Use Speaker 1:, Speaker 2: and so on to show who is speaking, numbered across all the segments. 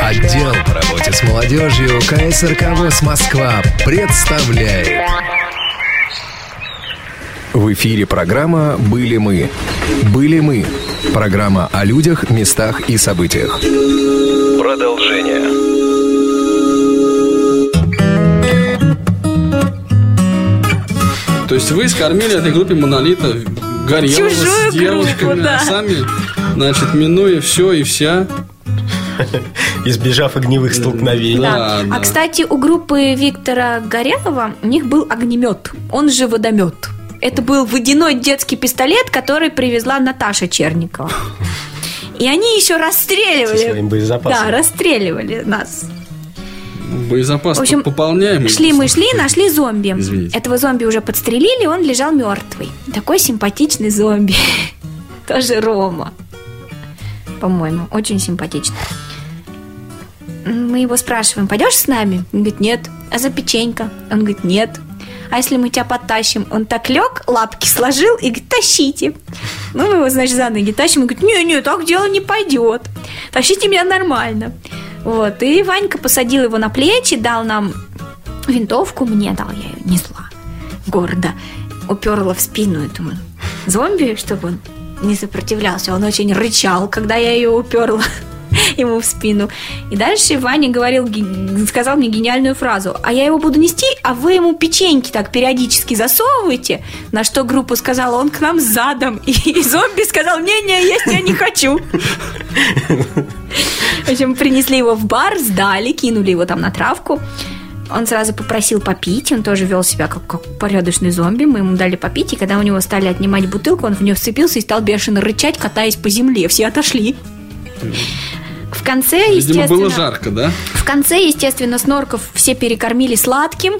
Speaker 1: Отдел по работе с молодежью КСРК ВОЗ Москва представляет. В эфире программа «Были мы». «Были мы» – программа о людях, местах и событиях. Продолжение.
Speaker 2: То есть вы скормили этой группе монолита Горелого
Speaker 3: Чужую
Speaker 2: с девушками,
Speaker 3: группу, да.
Speaker 2: а сами, значит, минуя все и вся.
Speaker 4: Избежав огневых столкновений.
Speaker 2: Да, да.
Speaker 3: А кстати, у группы Виктора Горелова у них был огнемет, он же водомет. Это был водяной детский пистолет, который привезла Наташа Черникова. И они еще расстреливали.
Speaker 4: Со своим боезапасом.
Speaker 3: Да, расстреливали нас.
Speaker 2: Боезапас
Speaker 3: В общем,
Speaker 2: пополняемый.
Speaker 3: Шли мы, шли, нашли зомби.
Speaker 2: Извините.
Speaker 3: Этого зомби уже подстрелили, он лежал мертвый. Такой симпатичный зомби. Тоже Рома. По-моему, очень симпатичный. Мы его спрашиваем, пойдешь с нами? Он говорит, нет. А за печенька? Он говорит, нет. А если мы тебя подтащим? Он так лег, лапки сложил и говорит, тащите. Ну, мы его, значит, за ноги тащим. Он говорит, не-не, так дело не пойдет. Тащите меня нормально. Вот. И Ванька посадил его на плечи, дал нам винтовку, мне дал, я ее несла гордо. Уперла в спину этому зомби, чтобы он не сопротивлялся. Он очень рычал, когда я ее уперла ему в спину. И дальше Ваня говорил, сказал мне гениальную фразу. А я его буду нести, а вы ему печеньки так периодически засовываете. На что группа сказала, он к нам задом. И зомби сказал, не-не, есть я не хочу. В общем, принесли его в бар, сдали, кинули его там на травку. Он сразу попросил попить, он тоже вел себя как, как порядочный зомби. Мы ему дали попить, и когда у него стали отнимать бутылку, он в нее вцепился и стал бешено рычать, катаясь по земле. Все отошли. В конце,
Speaker 2: Видимо,
Speaker 3: естественно,
Speaker 2: было жарко, да?
Speaker 3: в конце, естественно, снорков все перекормили сладким.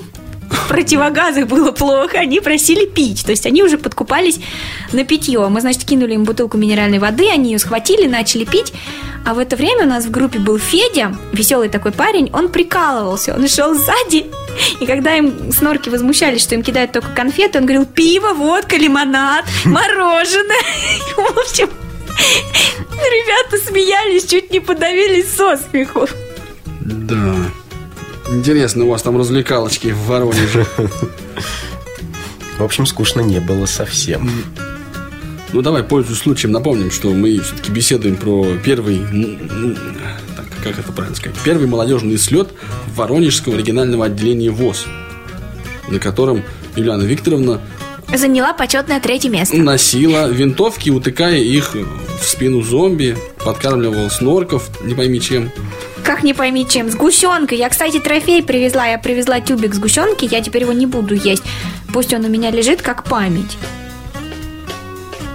Speaker 3: В противогазах было плохо, они просили пить. То есть они уже подкупались на питье. Мы, значит, кинули им бутылку минеральной воды, они ее схватили, начали пить. А в это время у нас в группе был Федя, веселый такой парень, он прикалывался, он шел сзади. И когда им снорки возмущались, что им кидают только конфеты, он говорил пиво, водка, лимонад, мороженое. В общем, ребята смеялись, чуть не подавились со смеху.
Speaker 2: Да. Интересно, у вас там развлекалочки в Воронеже.
Speaker 4: В общем, скучно не было совсем.
Speaker 2: Ну, давай, пользуясь случаем, напомним, что мы все-таки беседуем про первый, м, м, так, как это правильно сказать, первый молодежный слет Воронежского регионального отделения ВОЗ, на котором Юлиана Викторовна
Speaker 3: Заняла почетное третье место.
Speaker 2: носила винтовки, утыкая их в спину зомби, подкармливала снорков, не пойми чем.
Speaker 3: Как не пойми чем, сгущенкой. Я, кстати, трофей привезла. Я привезла тюбик сгущенки, я теперь его не буду есть. Пусть он у меня лежит как память.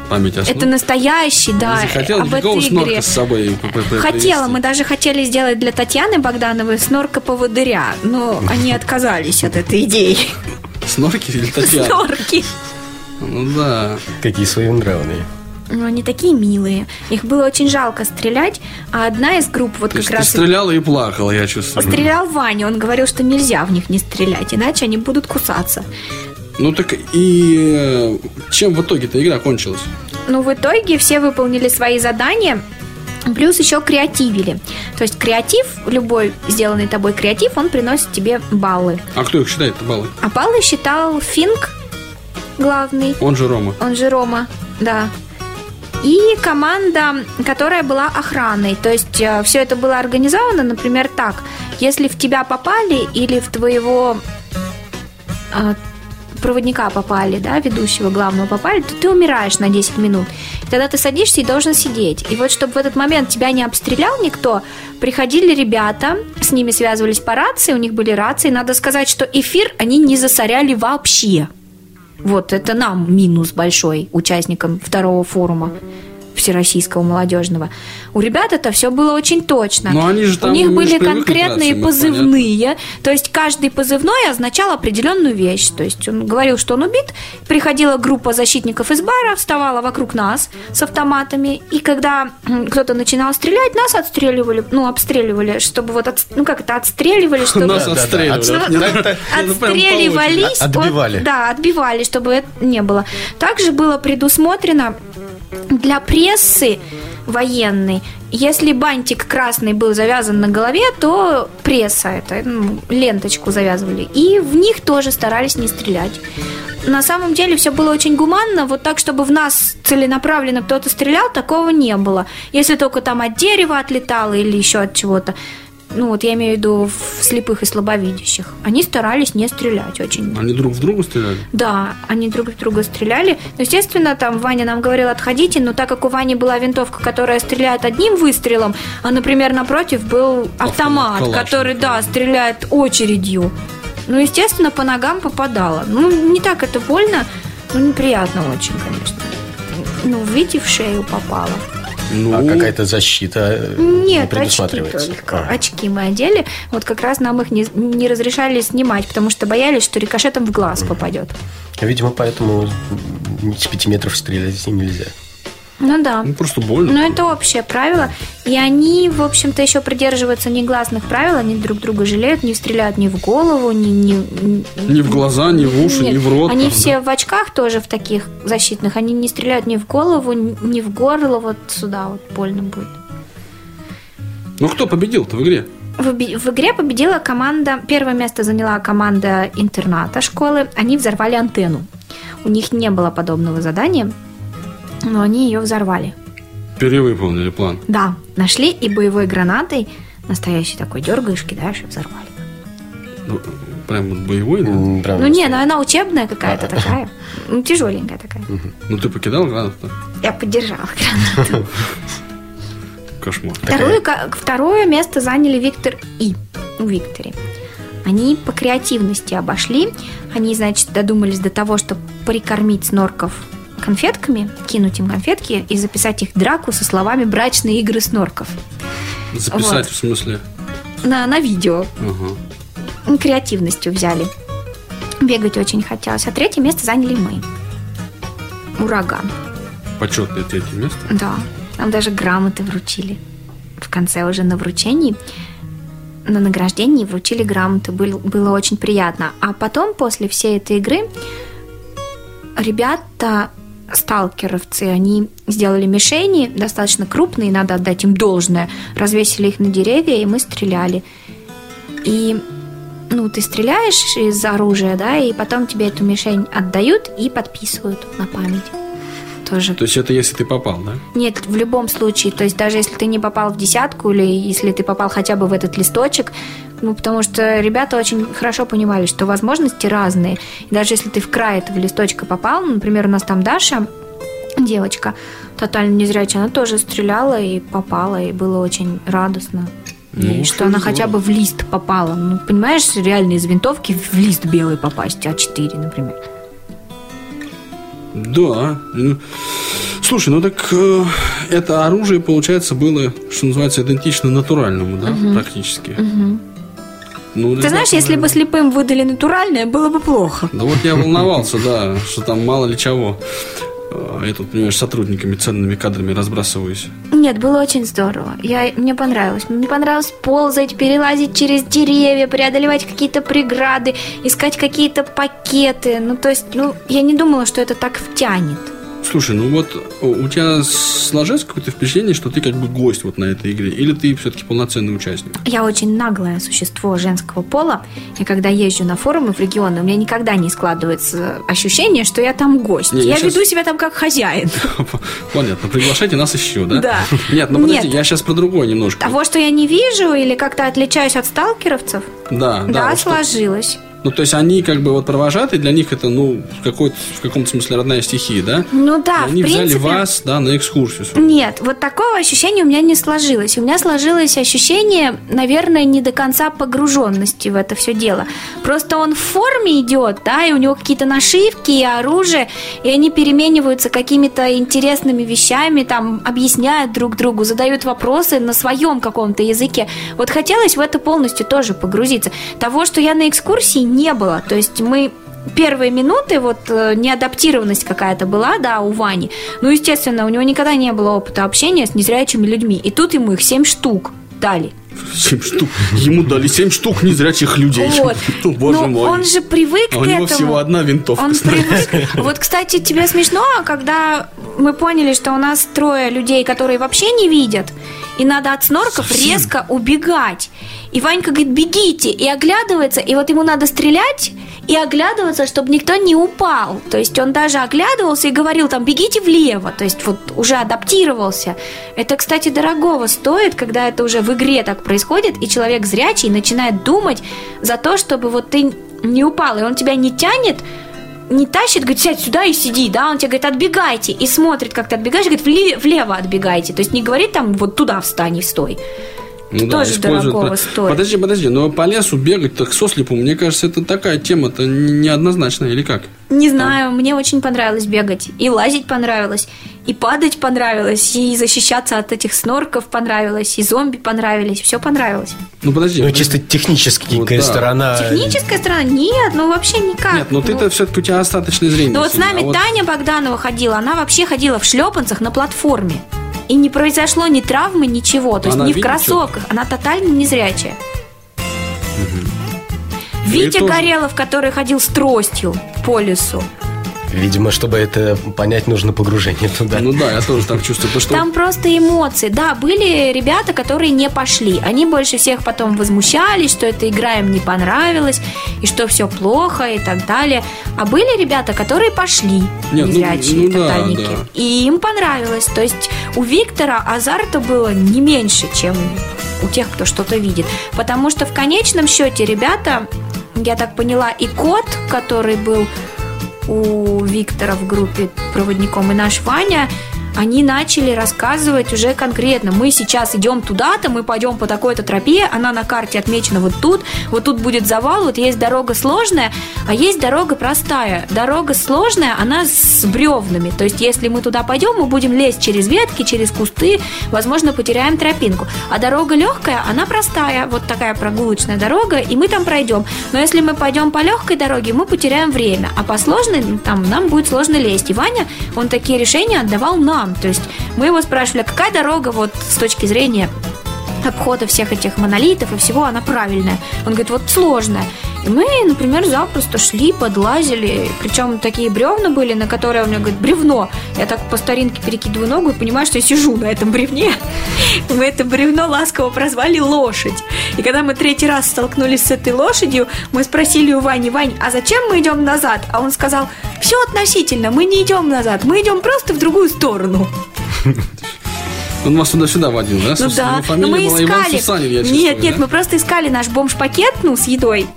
Speaker 2: Память о
Speaker 3: Это настоящий, да.
Speaker 2: Захотела
Speaker 3: об этой
Speaker 2: снорка
Speaker 3: игре.
Speaker 2: с собой
Speaker 3: Хотела,
Speaker 2: привезти?
Speaker 3: мы даже хотели сделать для Татьяны Богдановой снорка поводыря, но они отказались от этой идеи.
Speaker 2: Снорки или Татьяна?
Speaker 3: Снорки.
Speaker 2: Ну да.
Speaker 4: Какие своенравные.
Speaker 3: Ну, они такие милые. Их было очень жалко стрелять, а одна из групп вот
Speaker 2: То
Speaker 3: как раз...
Speaker 2: стреляла и плакала, я чувствую.
Speaker 3: Стрелял Ваня, он говорил, что нельзя в них не стрелять, иначе они будут кусаться.
Speaker 2: Ну так и э, чем в итоге-то игра кончилась?
Speaker 3: Ну, в итоге все выполнили свои задания, плюс еще креативили. То есть креатив, любой сделанный тобой креатив, он приносит тебе баллы.
Speaker 2: А кто их считает баллы?
Speaker 3: А баллы считал Финк, главный,
Speaker 2: Он же Рома.
Speaker 3: он же Рома, да. И команда, которая была охраной. То есть все это было организовано, например, так. Если в тебя попали или в твоего а, проводника попали, да, ведущего главного попали, то ты умираешь на 10 минут. Тогда ты садишься и должен сидеть. И вот чтобы в этот момент тебя не обстрелял никто, приходили ребята, с ними связывались по рации, у них были рации. Надо сказать, что эфир они не засоряли вообще. Вот это нам минус большой участникам второго форума всероссийского молодежного. У ребят это все было очень точно.
Speaker 2: Но они же там
Speaker 3: У них были конкретные
Speaker 2: ну,
Speaker 3: позывные. То есть каждый позывной означал определенную вещь. То есть он говорил, что он убит. Приходила группа защитников из бара, вставала вокруг нас с автоматами. И когда кто-то начинал стрелять, нас отстреливали, ну, обстреливали, чтобы вот, от- ну, как это, отстреливали, чтобы...
Speaker 2: Нас отстреливали. Очереди.
Speaker 3: отстреливались.
Speaker 4: От- отбивали.
Speaker 3: от- да, отбивали, чтобы это не было. Также было предусмотрено для прессы военный. Если бантик красный был завязан на голове, то пресса, это ну, ленточку завязывали. И в них тоже старались не стрелять. На самом деле все было очень гуманно, вот так, чтобы в нас целенаправленно кто-то стрелял, такого не было. Если только там от дерева отлетало или еще от чего-то ну вот я имею в виду в слепых и слабовидящих, они старались не стрелять очень.
Speaker 2: Они друг в друга стреляли?
Speaker 3: Да, они друг в друга стреляли. Ну, естественно, там Ваня нам говорил, отходите, но так как у Вани была винтовка, которая стреляет одним выстрелом, а, например, напротив был автомат, Калашников. который, да, стреляет очередью. Ну, естественно, по ногам попадало. Ну, не так это больно, но неприятно очень, конечно. Ну, видите, в шею попало.
Speaker 4: Ну, а какая-то защита э, Нет, не предусматривается?
Speaker 3: Очки, только. А. очки мы одели. Вот как раз нам их не, не разрешали снимать, потому что боялись, что рикошетом в глаз попадет.
Speaker 4: Видимо, поэтому с пяти метров стрелять нельзя.
Speaker 3: Ну да.
Speaker 2: Ну просто больно.
Speaker 3: Но это общее правило. И они, в общем-то, еще придерживаются негласных правил. Они друг друга жалеют, не стреляют ни в голову, ни... Ни,
Speaker 2: ни в глаза, ни в уши,
Speaker 3: Нет,
Speaker 2: ни в рот.
Speaker 3: Они все в очках тоже в таких защитных. Они не стреляют ни в голову, ни в горло. Вот сюда вот больно будет.
Speaker 2: Ну кто победил-то в игре?
Speaker 3: В, в игре победила команда, первое место заняла команда интерната школы. Они взорвали антенну. У них не было подобного задания но они ее взорвали.
Speaker 2: Перевыполнили план.
Speaker 3: Да, нашли и боевой гранатой, настоящей такой дергаешь, кидаешь и взорвали.
Speaker 2: Ну, прям вот боевой, да?
Speaker 3: Прям ну, не, ну она учебная какая-то такая. Ну, тяжеленькая такая.
Speaker 2: Ну, ты покидал гранату?
Speaker 3: Я поддержала гранату.
Speaker 2: Кошмар.
Speaker 3: Второе, второе место заняли Виктор и у Викторе. Они по креативности обошли. Они, значит, додумались до того, чтобы прикормить снорков конфетками, кинуть им конфетки и записать их драку со словами «брачные игры снорков».
Speaker 2: Записать вот. в смысле?
Speaker 3: На, на видео. Ага. Креативностью взяли. Бегать очень хотелось. А третье место заняли мы. Ураган.
Speaker 2: Почетное третье место?
Speaker 3: Да. Нам даже грамоты вручили. В конце уже на вручении на награждении вручили грамоты. Было, было очень приятно. А потом, после всей этой игры, ребята сталкеровцы, они сделали мишени достаточно крупные, надо отдать им должное, развесили их на деревья, и мы стреляли. И ну, ты стреляешь из оружия, да, и потом тебе эту мишень отдают и подписывают на память. Тоже.
Speaker 2: То есть это если ты попал, да?
Speaker 3: Нет, в любом случае. То есть даже если ты не попал в десятку или если ты попал хотя бы в этот листочек, ну, потому что ребята очень хорошо понимали, что возможности разные. И даже если ты в край этого листочка попал, ну, например, у нас там Даша, девочка, тотально незрячая, она тоже стреляла и попала, и было очень радостно. Ну, и что она хотя бы в лист попала. Ну, понимаешь, реально из винтовки в лист белый попасть, А4, например.
Speaker 2: Да. Слушай, ну так э, это оружие, получается, было, что называется, идентично натуральному, да, угу. практически.
Speaker 3: Угу. Ну, Ты знаешь, если бы слепым выдали натуральное, было бы плохо.
Speaker 2: Да вот я волновался, да, что там мало ли чего. А, я тут, понимаешь, сотрудниками, ценными кадрами разбрасываюсь.
Speaker 3: Нет, было очень здорово. Я, мне понравилось. Мне понравилось ползать, перелазить через деревья, преодолевать какие-то преграды, искать какие-то пакеты. Ну, то есть, ну, я не думала, что это так втянет.
Speaker 2: Слушай, ну вот у тебя сложилось какое-то впечатление, что ты как бы гость вот на этой игре, или ты все-таки полноценный участник?
Speaker 3: Я очень наглое существо женского пола, и когда езжу на форумы в регионы, у меня никогда не складывается ощущение, что я там гость. Не, я, я сейчас... веду себя там как хозяин.
Speaker 2: Понятно, приглашайте нас еще, да?
Speaker 3: Да.
Speaker 2: Нет, ну подожди, я сейчас про другое немножко.
Speaker 3: Того, что я не вижу или как-то отличаюсь от сталкеровцев?
Speaker 2: Да,
Speaker 3: да. Да, сложилось.
Speaker 2: Ну, то есть они как бы вот провожатые, для них это, ну, в, какой-то, в каком-то смысле родная стихия, да?
Speaker 3: Ну да,
Speaker 2: и они
Speaker 3: в
Speaker 2: принципе...
Speaker 3: взяли
Speaker 2: вас, да, на экскурсию.
Speaker 3: Нет, вот такого ощущения у меня не сложилось. У меня сложилось ощущение, наверное, не до конца погруженности в это все дело. Просто он в форме идет, да, и у него какие-то нашивки и оружие, и они перемениваются какими-то интересными вещами, там, объясняют друг другу, задают вопросы на своем каком-то языке. Вот хотелось в это полностью тоже погрузиться. Того, что я на экскурсии не было. То есть мы первые минуты, вот э, неадаптированность какая-то была, да, у Вани. Ну, естественно, у него никогда не было опыта общения с незрячими людьми. И тут ему их семь штук дали.
Speaker 2: Семь штук. Ему дали семь штук незрячих людей.
Speaker 3: Вот. Боже Но мой. Он же привык а к
Speaker 2: у него
Speaker 3: этому.
Speaker 2: всего одна винтовка.
Speaker 3: Он привык. Вот, кстати, тебе смешно, когда мы поняли, что у нас трое людей, которые вообще не видят, и надо от снорков Совсем? резко убегать. И Ванька говорит, бегите, и оглядывается, и вот ему надо стрелять и оглядываться, чтобы никто не упал. То есть он даже оглядывался и говорил там, бегите влево, то есть вот уже адаптировался. Это, кстати, дорогого стоит, когда это уже в игре так происходит, и человек зрячий начинает думать за то, чтобы вот ты не упал, и он тебя не тянет, не тащит, говорит, сядь сюда и сиди, да, он тебе говорит, отбегайте, и смотрит, как ты отбегаешь, говорит, влево, влево отбегайте, то есть не говорит там, вот туда встань и стой. Ну, тоже да, дорогого стоит.
Speaker 2: Подожди, подожди, но по лесу бегать так сослепу, мне кажется, это такая тема-то неоднозначная, или как?
Speaker 3: Не знаю, а. мне очень понравилось бегать. И лазить понравилось, и падать понравилось, и защищаться от этих снорков понравилось, и зомби понравились, все понравилось.
Speaker 4: Ну подожди. Ну подожди. чисто техническая вот, да. сторона.
Speaker 3: Техническая сторона? Нет, ну вообще никак. Нет,
Speaker 2: но ну, ты-то все-таки у тебя остаточное зрение.
Speaker 3: Ну вот с нами а Таня вот... Богданова ходила, она вообще ходила в шлепанцах на платформе. И не произошло ни травмы, ничего. То есть она ни в кроссовках. Что? Она тотально незрячая. Угу. Витя. Горелов, который ходил с тростью по лесу.
Speaker 4: Видимо, чтобы это понять, нужно погружение туда.
Speaker 2: Ну да, я тоже так чувствую.
Speaker 3: что... Там просто эмоции. Да, были ребята, которые не пошли. Они больше всех потом возмущались, что эта игра им не понравилась, и что все плохо, и так далее. А были ребята, которые пошли, Нет, незрячие ну, ну, тотальники. Да, да. И им понравилось. То есть у Виктора азарта было не меньше, чем у тех, кто что-то видит. Потому что в конечном счете ребята, я так поняла, и кот, который был у Виктора в группе проводником. И наш Ваня они начали рассказывать уже конкретно. Мы сейчас идем туда-то, мы пойдем по такой-то тропе, она на карте отмечена вот тут, вот тут будет завал, вот есть дорога сложная, а есть дорога простая. Дорога сложная, она с бревнами. То есть, если мы туда пойдем, мы будем лезть через ветки, через кусты, возможно, потеряем тропинку. А дорога легкая, она простая, вот такая прогулочная дорога, и мы там пройдем. Но если мы пойдем по легкой дороге, мы потеряем время, а по сложной, там, нам будет сложно лезть. И Ваня, он такие решения отдавал нам нам. То есть мы его спрашивали, а какая дорога вот с точки зрения обхода всех этих монолитов и всего, она правильная. Он говорит, вот сложная. И мы, например, запросто шли, подлазили. Причем такие бревна были, на которые он мне говорит, бревно. Я так по старинке перекидываю ногу и понимаю, что я сижу на этом бревне. Мы это бревно ласково прозвали лошадь. И когда мы третий раз столкнулись с этой лошадью, мы спросили у Вани, Вань, а зачем мы идем назад? А он сказал, все относительно, мы не идем назад, мы идем просто в другую сторону.
Speaker 2: Он вас туда-сюда водил, да?
Speaker 3: Ну да, но мы искали. Сусанин, нет, чувствую, нет, да? мы просто искали наш бомж-пакет, ну, с едой.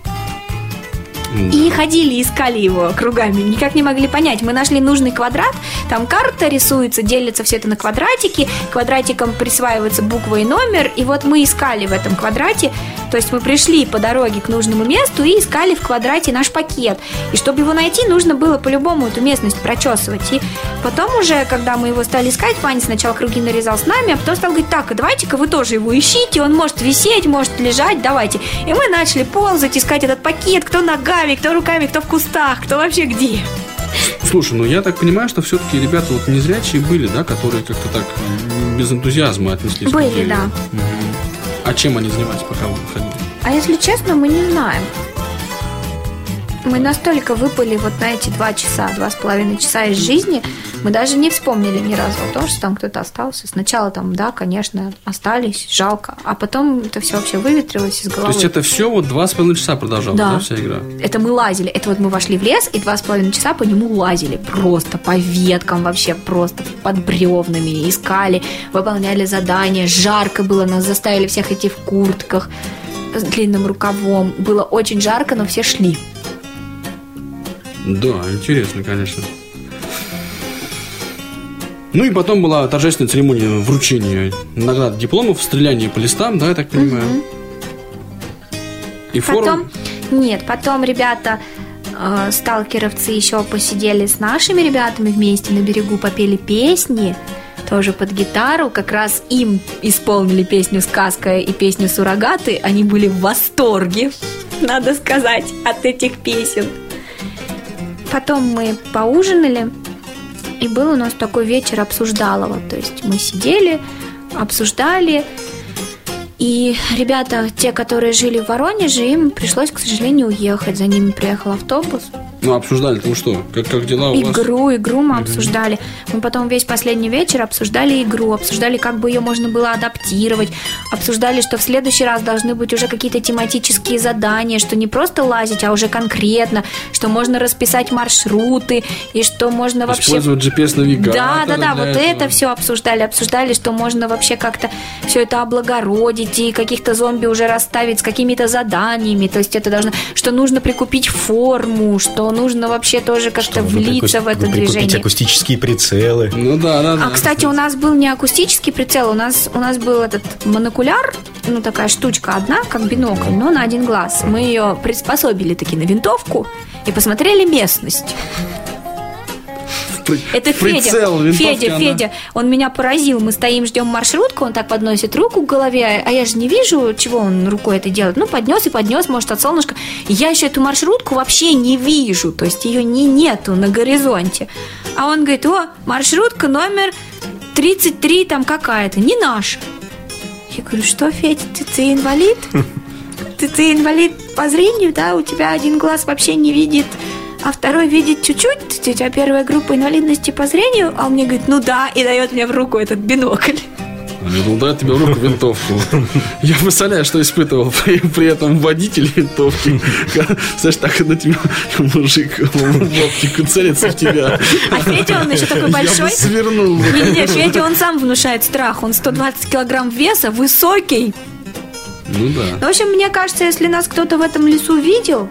Speaker 3: И ходили, искали его кругами, никак не могли понять. Мы нашли нужный квадрат, там карта рисуется, делится все это на квадратики, квадратиком присваивается буква и номер, и вот мы искали в этом квадрате, то есть мы пришли по дороге к нужному месту и искали в квадрате наш пакет. И чтобы его найти, нужно было по-любому эту местность прочесывать. И потом уже, когда мы его стали искать, Ваня сначала круги нарезал с нами, а потом стал говорить, так, давайте-ка вы тоже его ищите, он может висеть, может лежать, давайте. И мы начали ползать, искать этот пакет, кто ногами, кто руками, кто в кустах, кто вообще где.
Speaker 2: Слушай, ну я так понимаю, что все-таки ребята вот незрячие были, да, которые как-то так без энтузиазма отнеслись
Speaker 3: были, к да.
Speaker 2: Угу. Чем они занимались, пока вы ходили?
Speaker 3: А если честно, мы не знаем. Мы настолько выпали вот на эти два часа, два с половиной часа из жизни, мы даже не вспомнили ни разу о том, что там кто-то остался. Сначала там, да, конечно, остались, жалко, а потом это все вообще выветрилось из головы.
Speaker 2: То есть это все вот два с половиной часа продолжалось, да. да, вся игра?
Speaker 3: Это мы лазили, это вот мы вошли в лес и два с половиной часа по нему лазили, просто по веткам вообще, просто под бревнами, искали, выполняли задания, жарко было, нас заставили всех идти в куртках с длинным рукавом. Было очень жарко, но все шли.
Speaker 2: Да, интересно, конечно. Ну и потом была торжественная церемония вручения наград дипломов, стреляние по листам, да, я так понимаю. Угу.
Speaker 3: И потом, форум... Нет, потом ребята э, сталкеровцы еще посидели с нашими ребятами вместе на берегу, попели песни, тоже под гитару. Как раз им исполнили песню «Сказка» и песню «Суррогаты». Они были в восторге, надо сказать, от этих песен. Потом мы поужинали, и был у нас такой вечер обсуждалого. То есть мы сидели, обсуждали, и ребята, те, которые жили в Воронеже, им пришлось, к сожалению, уехать. За ними приехал автобус,
Speaker 2: Ну, обсуждали там что? Как, как дела у вас?
Speaker 3: Игру, игру мы обсуждали. Мы потом весь последний вечер обсуждали игру, обсуждали, как бы ее можно было адаптировать, обсуждали, что в следующий раз должны быть уже какие-то тематические задания, что не просто лазить, а уже конкретно, что можно расписать маршруты, и что можно вообще...
Speaker 2: Использовать GPS-навигатор.
Speaker 3: Да, да, да, вот
Speaker 2: этого.
Speaker 3: это все обсуждали, обсуждали, что можно вообще как-то все это облагородить и каких-то зомби уже расставить с какими-то заданиями, то есть это должно, что нужно прикупить форму, что нужно вообще тоже как-то влиться в это
Speaker 4: прикупить
Speaker 3: движение.
Speaker 4: акустические прицелы.
Speaker 2: Ну да, да, да.
Speaker 3: А, кстати, у нас был не акустический прицел, у нас, у нас был этот монокуляр, ну, такая штучка одна, как бинокль, но на один глаз. Мы ее приспособили таки на винтовку и посмотрели местность. Это
Speaker 2: прицел,
Speaker 3: Федя. Федя,
Speaker 2: она-
Speaker 3: Федя. Он меня поразил. Мы стоим, ждем маршрутку, он так подносит руку к голове, а я же не вижу, чего он рукой это делает. Ну, поднес и поднес, может, от солнышка. Я еще эту маршрутку вообще не вижу, то есть ее не нету на горизонте. А он говорит, о, маршрутка номер 33 там какая-то, не наша. Я говорю, что, Федя, ты, ты инвалид? Ты, ты инвалид по зрению, да? У тебя один глаз вообще не видит, а второй видит чуть-чуть. Тебя первая группа инвалидности по зрению, а он мне говорит, ну да, и дает мне в руку этот бинокль.
Speaker 2: Ну, дай тебе в руку винтовку. Я представляю, что испытывал при, при этом водитель винтовки. Знаешь, так на тебя мужик в оптику целится в тебя.
Speaker 3: А Федя, он еще такой
Speaker 2: Я
Speaker 3: большой.
Speaker 2: бы свернул.
Speaker 3: Не-не, Федя, он сам внушает страх. Он 120 килограмм веса, высокий.
Speaker 2: Ну да.
Speaker 3: Ну, В общем, мне кажется, если нас кто-то в этом лесу видел,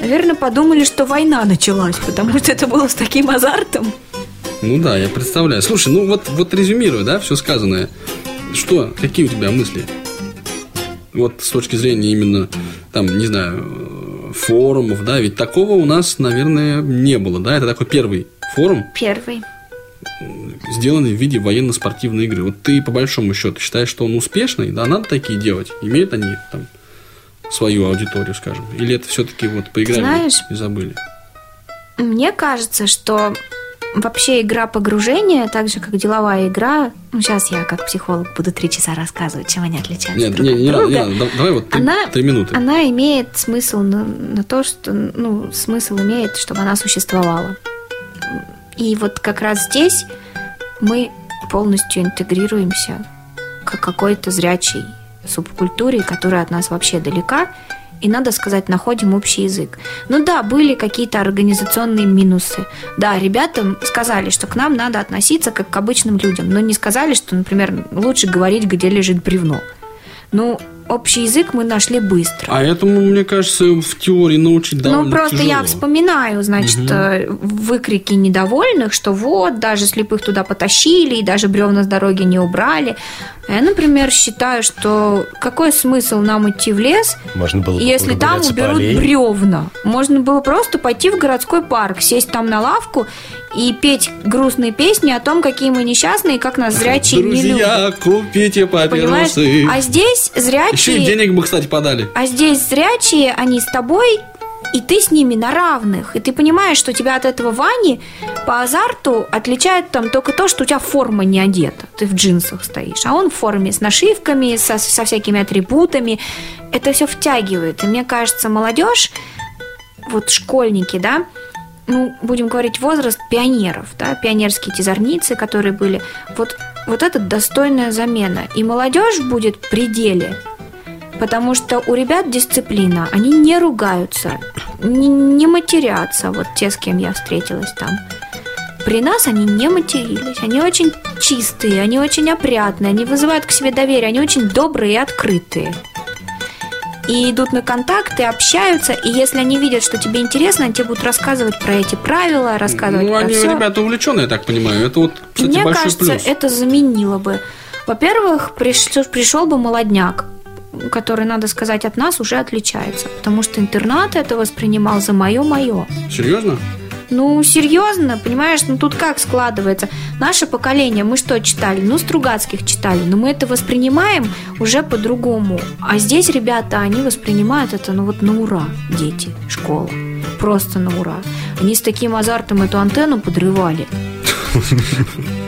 Speaker 3: наверное, подумали, что война началась, потому что это было с таким азартом.
Speaker 2: Ну да, я представляю. Слушай, ну вот, вот резюмируя, да, все сказанное. Что, какие у тебя мысли? Вот с точки зрения именно, там, не знаю, форумов, да, ведь такого у нас, наверное, не было, да, это такой первый форум,
Speaker 3: Первый.
Speaker 2: сделанный в виде военно-спортивной игры. Вот ты, по большому счету, считаешь, что он успешный, да, надо такие делать? Имеют они там свою аудиторию, скажем? Или это все-таки вот поиграли
Speaker 3: Знаешь,
Speaker 2: и забыли?
Speaker 3: Мне кажется, что вообще игра погружения, так же как деловая игра, ну сейчас я как психолог буду три часа рассказывать, чем они отличаются
Speaker 2: Нет,
Speaker 3: друг
Speaker 2: не,
Speaker 3: от
Speaker 2: не,
Speaker 3: друга.
Speaker 2: не. Да- Давай вот три,
Speaker 3: Она,
Speaker 2: три минуты.
Speaker 3: она имеет смысл на, на то, что, ну, смысл имеет, чтобы она существовала. И вот как раз здесь мы полностью интегрируемся к какой-то зрячей субкультуре, которая от нас вообще далека, и, надо сказать, находим общий язык. Ну да, были какие-то организационные минусы. Да, ребята сказали, что к нам надо относиться как к обычным людям, но не сказали, что, например, лучше говорить, где лежит бревно. Ну, общий язык мы нашли быстро.
Speaker 2: А этому, мне кажется, в теории научить довольно
Speaker 3: Ну, просто
Speaker 2: тяжело.
Speaker 3: я вспоминаю, значит, э, выкрики недовольных, что вот, даже слепых туда потащили, и даже бревна с дороги не убрали. Я, например, считаю, что какой смысл нам идти в лес,
Speaker 4: Можно было бы
Speaker 3: если там уберут бревна? Можно было просто пойти в городской парк, сесть там на лавку и петь грустные песни о том, какие мы несчастные, и как нас зрячие не любят.
Speaker 2: Друзья, купите
Speaker 3: Понимаешь?
Speaker 2: папиросы.
Speaker 3: А здесь
Speaker 2: Еще и
Speaker 3: зрячие...
Speaker 2: денег бы, кстати, подали.
Speaker 3: А здесь зрячие, они с тобой, и ты с ними на равных. И ты понимаешь, что тебя от этого Вани по азарту отличает там только то, что у тебя форма не одета. Ты в джинсах стоишь, а он в форме с нашивками, со, со всякими атрибутами. Это все втягивает. И мне кажется, молодежь, вот школьники, да, ну, будем говорить, возраст пионеров, да, пионерские эти зорницы, которые были, вот, вот это достойная замена. И молодежь будет в пределе, потому что у ребят дисциплина, они не ругаются, не, не матерятся, вот те, с кем я встретилась там. При нас они не матерились, они очень чистые, они очень опрятные, они вызывают к себе доверие, они очень добрые и открытые и идут на контакты, общаются, и если они видят, что тебе интересно, они тебе будут рассказывать про эти правила, рассказывать
Speaker 2: Ну,
Speaker 3: про
Speaker 2: они,
Speaker 3: все.
Speaker 2: ребята, увлеченные, я так понимаю. Это вот, кстати,
Speaker 3: Мне
Speaker 2: большой
Speaker 3: кажется,
Speaker 2: плюс.
Speaker 3: это заменило бы. Во-первых, приш- пришел бы молодняк, который, надо сказать, от нас уже отличается, потому что интернат это воспринимал за мое-мое.
Speaker 2: Серьезно?
Speaker 3: Ну, серьезно, понимаешь, ну тут как складывается? Наше поколение, мы что читали? Ну, Стругацких читали, но мы это воспринимаем уже по-другому. А здесь ребята, они воспринимают это, ну вот на ура, дети, школа. Просто на ура. Они с таким азартом эту антенну подрывали.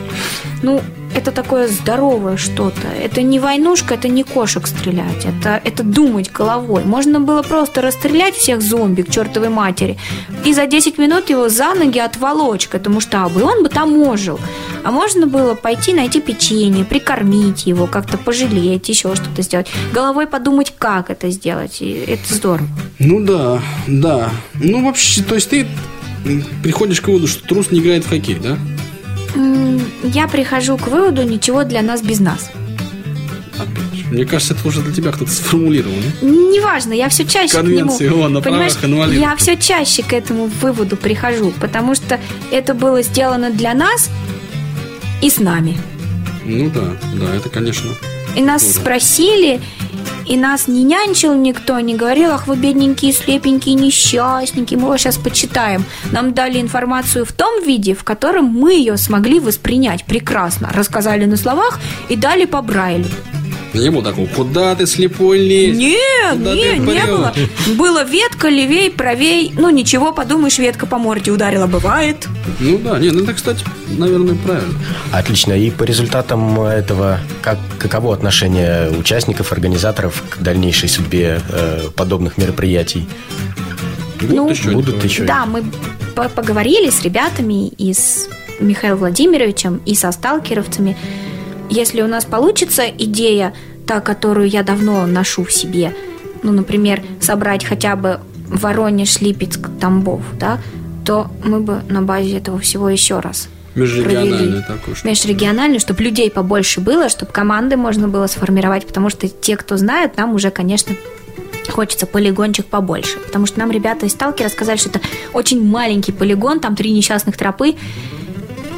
Speaker 3: Ну, это такое здоровое что-то. Это не войнушка, это не кошек стрелять. Это, это думать головой. Можно было просто расстрелять всех зомби к чертовой матери и за 10 минут его за ноги отволочь к этому штабу. И он бы там ожил. А можно было пойти найти печенье, прикормить его, как-то пожалеть, еще что-то сделать. Головой подумать, как это сделать. И это здорово.
Speaker 2: Ну да, да. Ну вообще, то есть ты приходишь к выводу, что трус не играет в хоккей, да?
Speaker 3: Я прихожу к выводу, ничего для нас без нас.
Speaker 2: Мне кажется, это уже для тебя кто-то сформулировал.
Speaker 3: Не? Неважно, я все чаще
Speaker 2: Конвенции
Speaker 3: к нему,
Speaker 2: ООН понимаешь,
Speaker 3: я все чаще к этому выводу прихожу, потому что это было сделано для нас и с нами.
Speaker 2: Ну да, да, это конечно.
Speaker 3: И нас здорово. спросили, и нас не нянчил никто, не говорил, ах, вы бедненькие, слепенькие, несчастненькие, мы вас сейчас почитаем. Нам дали информацию в том виде, в котором мы ее смогли воспринять прекрасно. Рассказали на словах и дали по Брайлю.
Speaker 2: Не было такого, куда ты слепой лезь?
Speaker 3: Нет, куда не, не было. Было ветка, левей, правей. Ну, ничего, подумаешь, ветка по морде ударила, бывает.
Speaker 2: Ну да, нет, ну это, кстати, наверное, правильно.
Speaker 4: Отлично. И по результатам этого, как, каково отношение участников, организаторов к дальнейшей судьбе э, подобных мероприятий?
Speaker 3: Будут ну, еще? Будут еще. Да, мы поговорили с ребятами и с Михаилом Владимировичем, и со сталкеровцами. Если у нас получится идея, та, которую я давно ношу в себе, ну, например, собрать хотя бы Воронеж, Липецк, Тамбов, да, то мы бы на базе этого всего еще раз
Speaker 2: Межрегиональный такой.
Speaker 3: Межрегиональный, чтобы людей побольше было, чтобы команды можно было сформировать, потому что те, кто знает, нам уже, конечно, хочется полигончик побольше. Потому что нам ребята из Сталкера сказали, что это очень маленький полигон, там три несчастных тропы.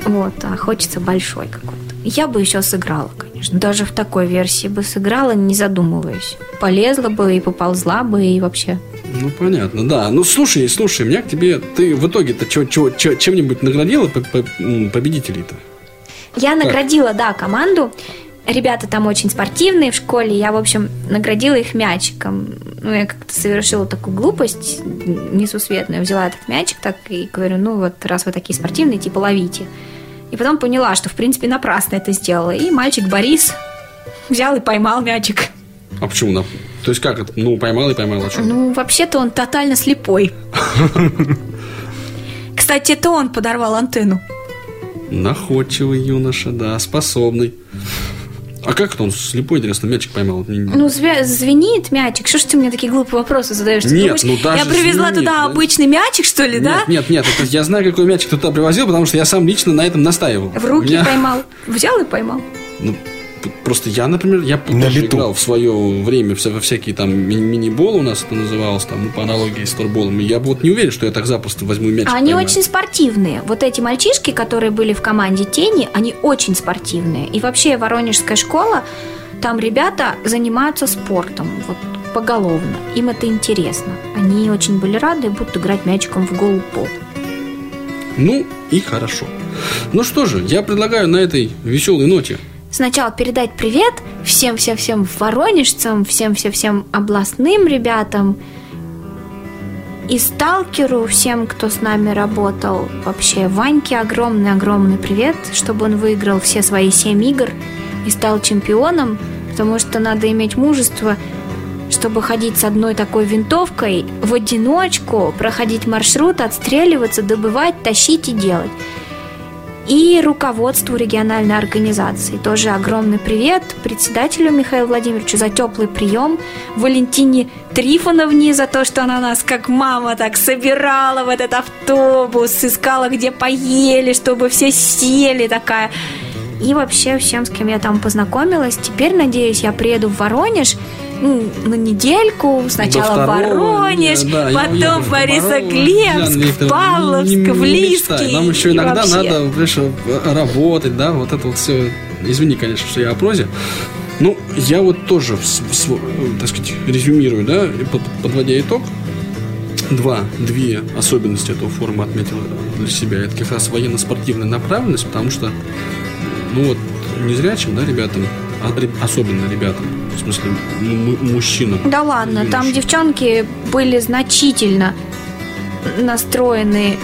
Speaker 3: Вот, а хочется большой какой-то. Я бы еще сыграла, конечно. Даже в такой версии бы сыграла, не задумываясь. Полезла бы и поползла бы, и вообще.
Speaker 2: Ну, понятно, да. Ну, слушай, слушай, меня к тебе... Ты в итоге-то чем-нибудь наградила победителей-то?
Speaker 3: Я как? наградила, да, команду. Ребята там очень спортивные в школе. Я, в общем, наградила их мячиком. Ну, я как-то совершила такую глупость несусветную. Взяла этот мячик так и говорю, ну, вот раз вы такие спортивные, типа ловите. И потом поняла, что, в принципе, напрасно это сделала. И мальчик Борис взял и поймал мячик.
Speaker 2: А почему? То есть как это? Ну, поймал и поймал, а что?
Speaker 3: Ну, вообще-то он тотально слепой. Кстати, это он подорвал антенну.
Speaker 2: Находчивый юноша, да, способный. А как это он слепой, интересно, мячик поймал?
Speaker 3: Ну, звенит мячик. Что ж ты мне такие глупые вопросы задаешь?
Speaker 2: Ты нет, думаешь, ну даже
Speaker 3: Я привезла
Speaker 2: звенит,
Speaker 3: туда
Speaker 2: да?
Speaker 3: обычный мячик, что ли,
Speaker 2: нет,
Speaker 3: да?
Speaker 2: Нет, нет, это, я знаю, какой мячик ты туда привозил, потому что я сам лично на этом настаивал.
Speaker 3: В руки меня... поймал. Взял и поймал.
Speaker 2: Ну, Просто я, например, я
Speaker 4: на тоже лету.
Speaker 2: играл в свое время во всякие там мини-болы у нас это называлось, там, ну, по аналогии с торболом. И я вот не уверен, что я так запросто возьму мяч.
Speaker 3: Они поймаю. очень спортивные. Вот эти мальчишки, которые были в команде Тени, они очень спортивные. И вообще Воронежская школа, там ребята занимаются спортом, вот поголовно. Им это интересно. Они очень были рады и будут играть мячиком в голый пол.
Speaker 2: Ну и хорошо. Ну что же, я предлагаю на этой веселой ноте
Speaker 3: сначала передать привет всем-всем-всем воронежцам, всем-всем-всем областным ребятам и сталкеру, всем, кто с нами работал. Вообще, Ваньке огромный-огромный привет, чтобы он выиграл все свои семь игр и стал чемпионом, потому что надо иметь мужество, чтобы ходить с одной такой винтовкой в одиночку, проходить маршрут, отстреливаться, добывать, тащить и делать и руководству региональной организации. Тоже огромный привет председателю Михаилу Владимировичу за теплый прием, Валентине Трифоновне за то, что она нас как мама так собирала в этот автобус, искала, где поели, чтобы все сели такая. И вообще всем, с кем я там познакомилась. Теперь, надеюсь, я приеду в Воронеж ну, на недельку. Сначала в Воронеж, да, потом в Борисоглебск, Павловск, в Лиски.
Speaker 2: Нам еще иногда вообще. надо конечно, работать, да, вот это вот все. Извини, конечно, что я о прозе. Ну, я вот тоже, так сказать, резюмирую, да, подводя итог, два, две особенности этого форума отметил для себя. Это как раз военно-спортивная направленность, потому что, ну вот, незрячим, да, ребятам, особенно ребятам, в смысле, мужчинам.
Speaker 3: Да ладно, там девчонки были значительно настроены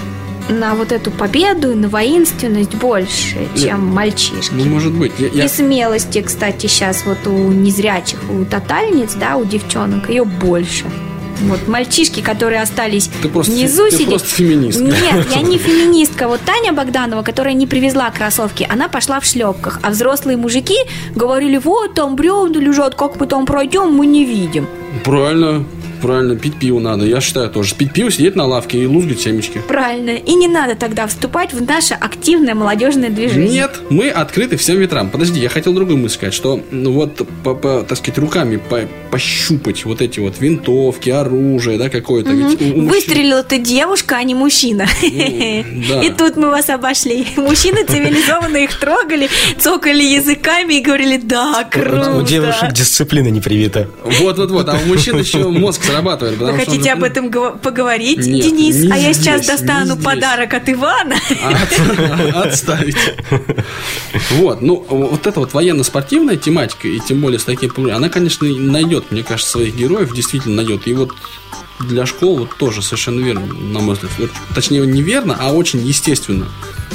Speaker 3: на вот эту победу и на воинственность больше, чем Нет, мальчишки.
Speaker 2: Ну, может быть.
Speaker 3: Я, я... И смелости, кстати, сейчас вот у незрячих, у тотальниц, да, у девчонок, ее больше. Вот мальчишки, которые остались
Speaker 2: ты просто,
Speaker 3: внизу
Speaker 2: ты
Speaker 3: сидеть.
Speaker 2: просто феминистка.
Speaker 3: Нет, я не феминистка. Вот Таня Богданова, которая не привезла кроссовки, она пошла в шлепках. А взрослые мужики говорили, вот там бревна лежат, как мы там пройдем, мы не видим.
Speaker 2: Правильно. Правильно, пить пиво надо. Я считаю тоже. Пить пиво, сидеть на лавке и лузгать семечки.
Speaker 3: Правильно. И не надо тогда вступать в наше активное молодежное движение.
Speaker 2: Нет, мы открыты всем ветрам. Подожди, я хотел другую мысль сказать, что ну, вот, по, по, так сказать, руками по, пощупать вот эти вот винтовки, оружие, да, какое-то. Угу.
Speaker 3: Ведь у, у Выстрелила ты девушка, а не мужчина. Ну, да. И тут мы вас обошли. Мужчины цивилизованно их трогали, цокали языками и говорили, да, круто.
Speaker 4: У девушек дисциплина не привита.
Speaker 2: Вот-вот-вот. А у мужчин еще мозг срабатывает.
Speaker 3: Вы хотите об этом поговорить, Нет, Денис? а здесь, я сейчас достану подарок от Ивана.
Speaker 2: Отставить. Вот, ну, вот эта вот военно-спортивная тематика, и тем более с таким она, конечно, найдет, мне кажется, своих героев, действительно найдет. И вот для школ вот тоже совершенно верно, на мой взгляд. Точнее, неверно, а очень естественно,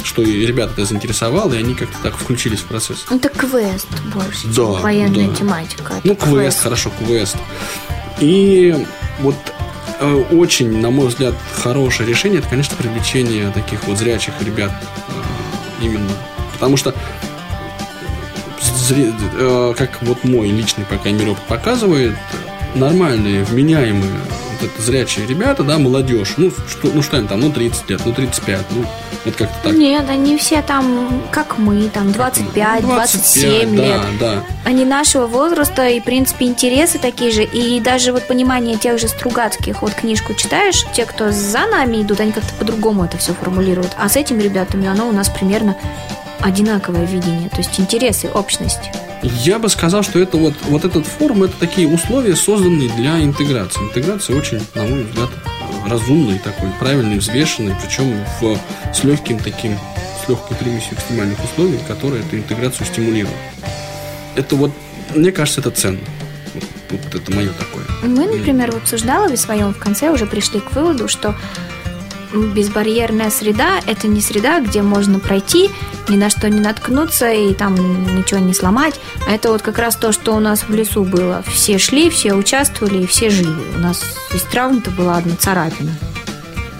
Speaker 2: что и ребята это заинтересовало, и они как-то так включились в процесс.
Speaker 3: Это квест больше, да, военная да. тематика.
Speaker 2: Ну, квест, квест, хорошо, квест. И вот э, очень, на мой взгляд, хорошее решение, это, конечно, привлечение таких вот зрячих ребят э, именно. Потому что э, как вот мой личный, пока крайней мере, показывает, нормальные, вменяемые вот это зрячие ребята, да, молодежь, ну что, ну что им там, ну 30 лет, ну 35, ну вот как-то так.
Speaker 3: Нет, они все там, как мы, там 25, 25 27 да, лет. Да. Они нашего возраста и, в принципе, интересы такие же. И даже вот понимание тех же Стругацких, вот книжку читаешь, те, кто за нами идут, они как-то по-другому это все формулируют. А с этими ребятами оно у нас примерно одинаковое видение, то есть интересы, общность.
Speaker 2: Я бы сказал, что это вот, вот этот форум, это такие условия, созданные для интеграции. Интеграция очень, на мой взгляд, разумный такой, правильный, взвешенный, причем в, с легким таким, с легкой примесью экстремальных условий, которые эту интеграцию стимулируют. Это вот, мне кажется, это ценно. Вот, вот это мое такое.
Speaker 3: Мы, например, в обсуждалове своем в конце уже пришли к выводу, что безбарьерная среда – это не среда, где можно пройти, ни на что не наткнуться и там ничего не сломать. А это вот как раз то, что у нас в лесу было. Все шли, все участвовали и все живы. У нас из травм-то была одна царапина.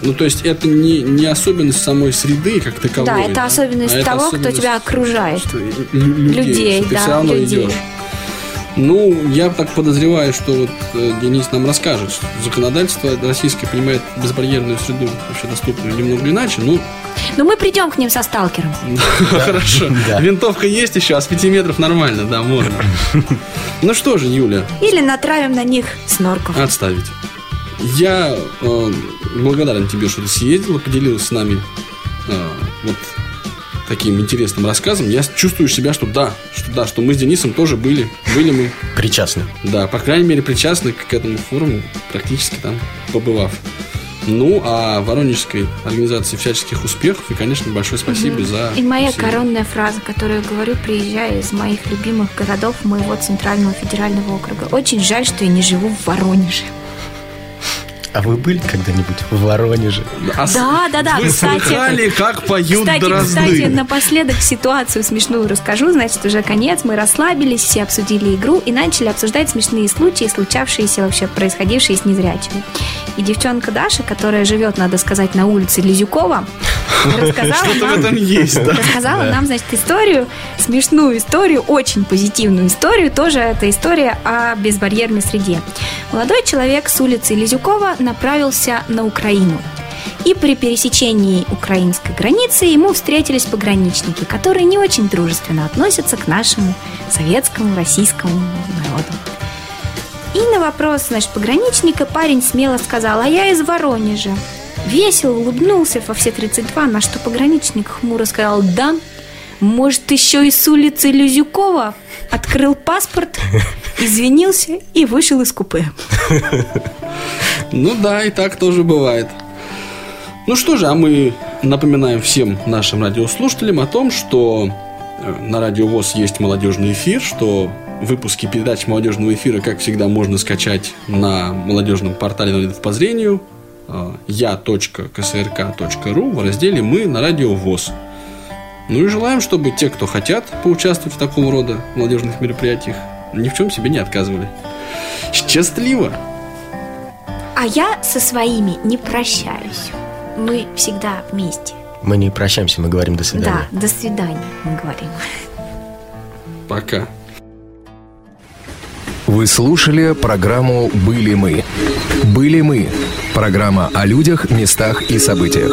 Speaker 2: Ну, то есть это не, не особенность самой среды как таковой.
Speaker 3: Да, это особенность а того, это особенность, кто тебя окружает.
Speaker 2: Что, людей, людей что ты да, все равно людей. идешь. Ну, я так подозреваю, что вот э, Денис нам расскажет, что законодательство российское понимает безбарьерную среду вообще доступную немного иначе, ну...
Speaker 3: Но мы придем к ним со сталкером.
Speaker 2: Хорошо. Винтовка есть еще, а с 5 метров нормально, да, можно. Ну что же, Юля.
Speaker 3: Или натравим на них снорков.
Speaker 2: Отставить. Я э, благодарен тебе, что ты съездила, поделилась с нами э, вот таким интересным рассказом, я чувствую себя, что да, что да, что мы с Денисом тоже были, были мы.
Speaker 4: Причастны.
Speaker 2: Да, по крайней мере, причастны к этому форуму, практически там побывав. Ну, а Воронежской организации всяческих успехов и, конечно, большое спасибо угу. за...
Speaker 3: И моя усилия. коронная фраза, которую я говорю, приезжая из моих любимых городов моего центрального федерального округа. Очень жаль, что я не живу в Воронеже.
Speaker 4: А вы были когда-нибудь в Воронеже?
Speaker 3: А да, да, да.
Speaker 2: Вы кстати, слыхали, как поют
Speaker 3: кстати,
Speaker 2: дрозды?
Speaker 3: Кстати, напоследок ситуацию смешную расскажу. Значит, уже конец, мы расслабились, все обсудили игру и начали обсуждать смешные случаи, случавшиеся вообще, происходившие с незрячими. И девчонка Даша, которая живет, надо сказать, на улице Лизюкова, рассказала нам, в этом есть, да? рассказала нам, значит, историю, смешную историю, очень позитивную историю. Тоже это история о безбарьерной среде. Молодой человек с улицы Лизюкова направился на Украину. И при пересечении украинской границы ему встретились пограничники, которые не очень дружественно относятся к нашему советскому, российскому народу. И на вопрос, значит, пограничника парень смело сказал, а я из Воронежа. Весело улыбнулся во все 32, на что пограничник хмуро сказал, да, может, еще и с улицы Люзюкова открыл паспорт, извинился и вышел из купе.
Speaker 2: Ну да, и так тоже бывает. Ну что же, а мы напоминаем всем нашим радиослушателям о том, что э, на Радио ВОЗ есть молодежный эфир, что выпуски передач молодежного эфира, как всегда, можно скачать на молодежном портале «Инвалидов по зрению», я.ксрк.ру в разделе «Мы» на радио ВОЗ. Ну и желаем, чтобы те, кто хотят поучаствовать в такого рода молодежных мероприятиях, ни в чем себе не отказывали. Счастливо!
Speaker 3: А я со своими не прощаюсь. Мы всегда вместе.
Speaker 4: Мы не прощаемся, мы говорим до свидания.
Speaker 3: Да, до свидания, мы говорим.
Speaker 2: Пока.
Speaker 1: Вы слушали программу «Были мы». «Были мы» – программа о людях, местах и событиях.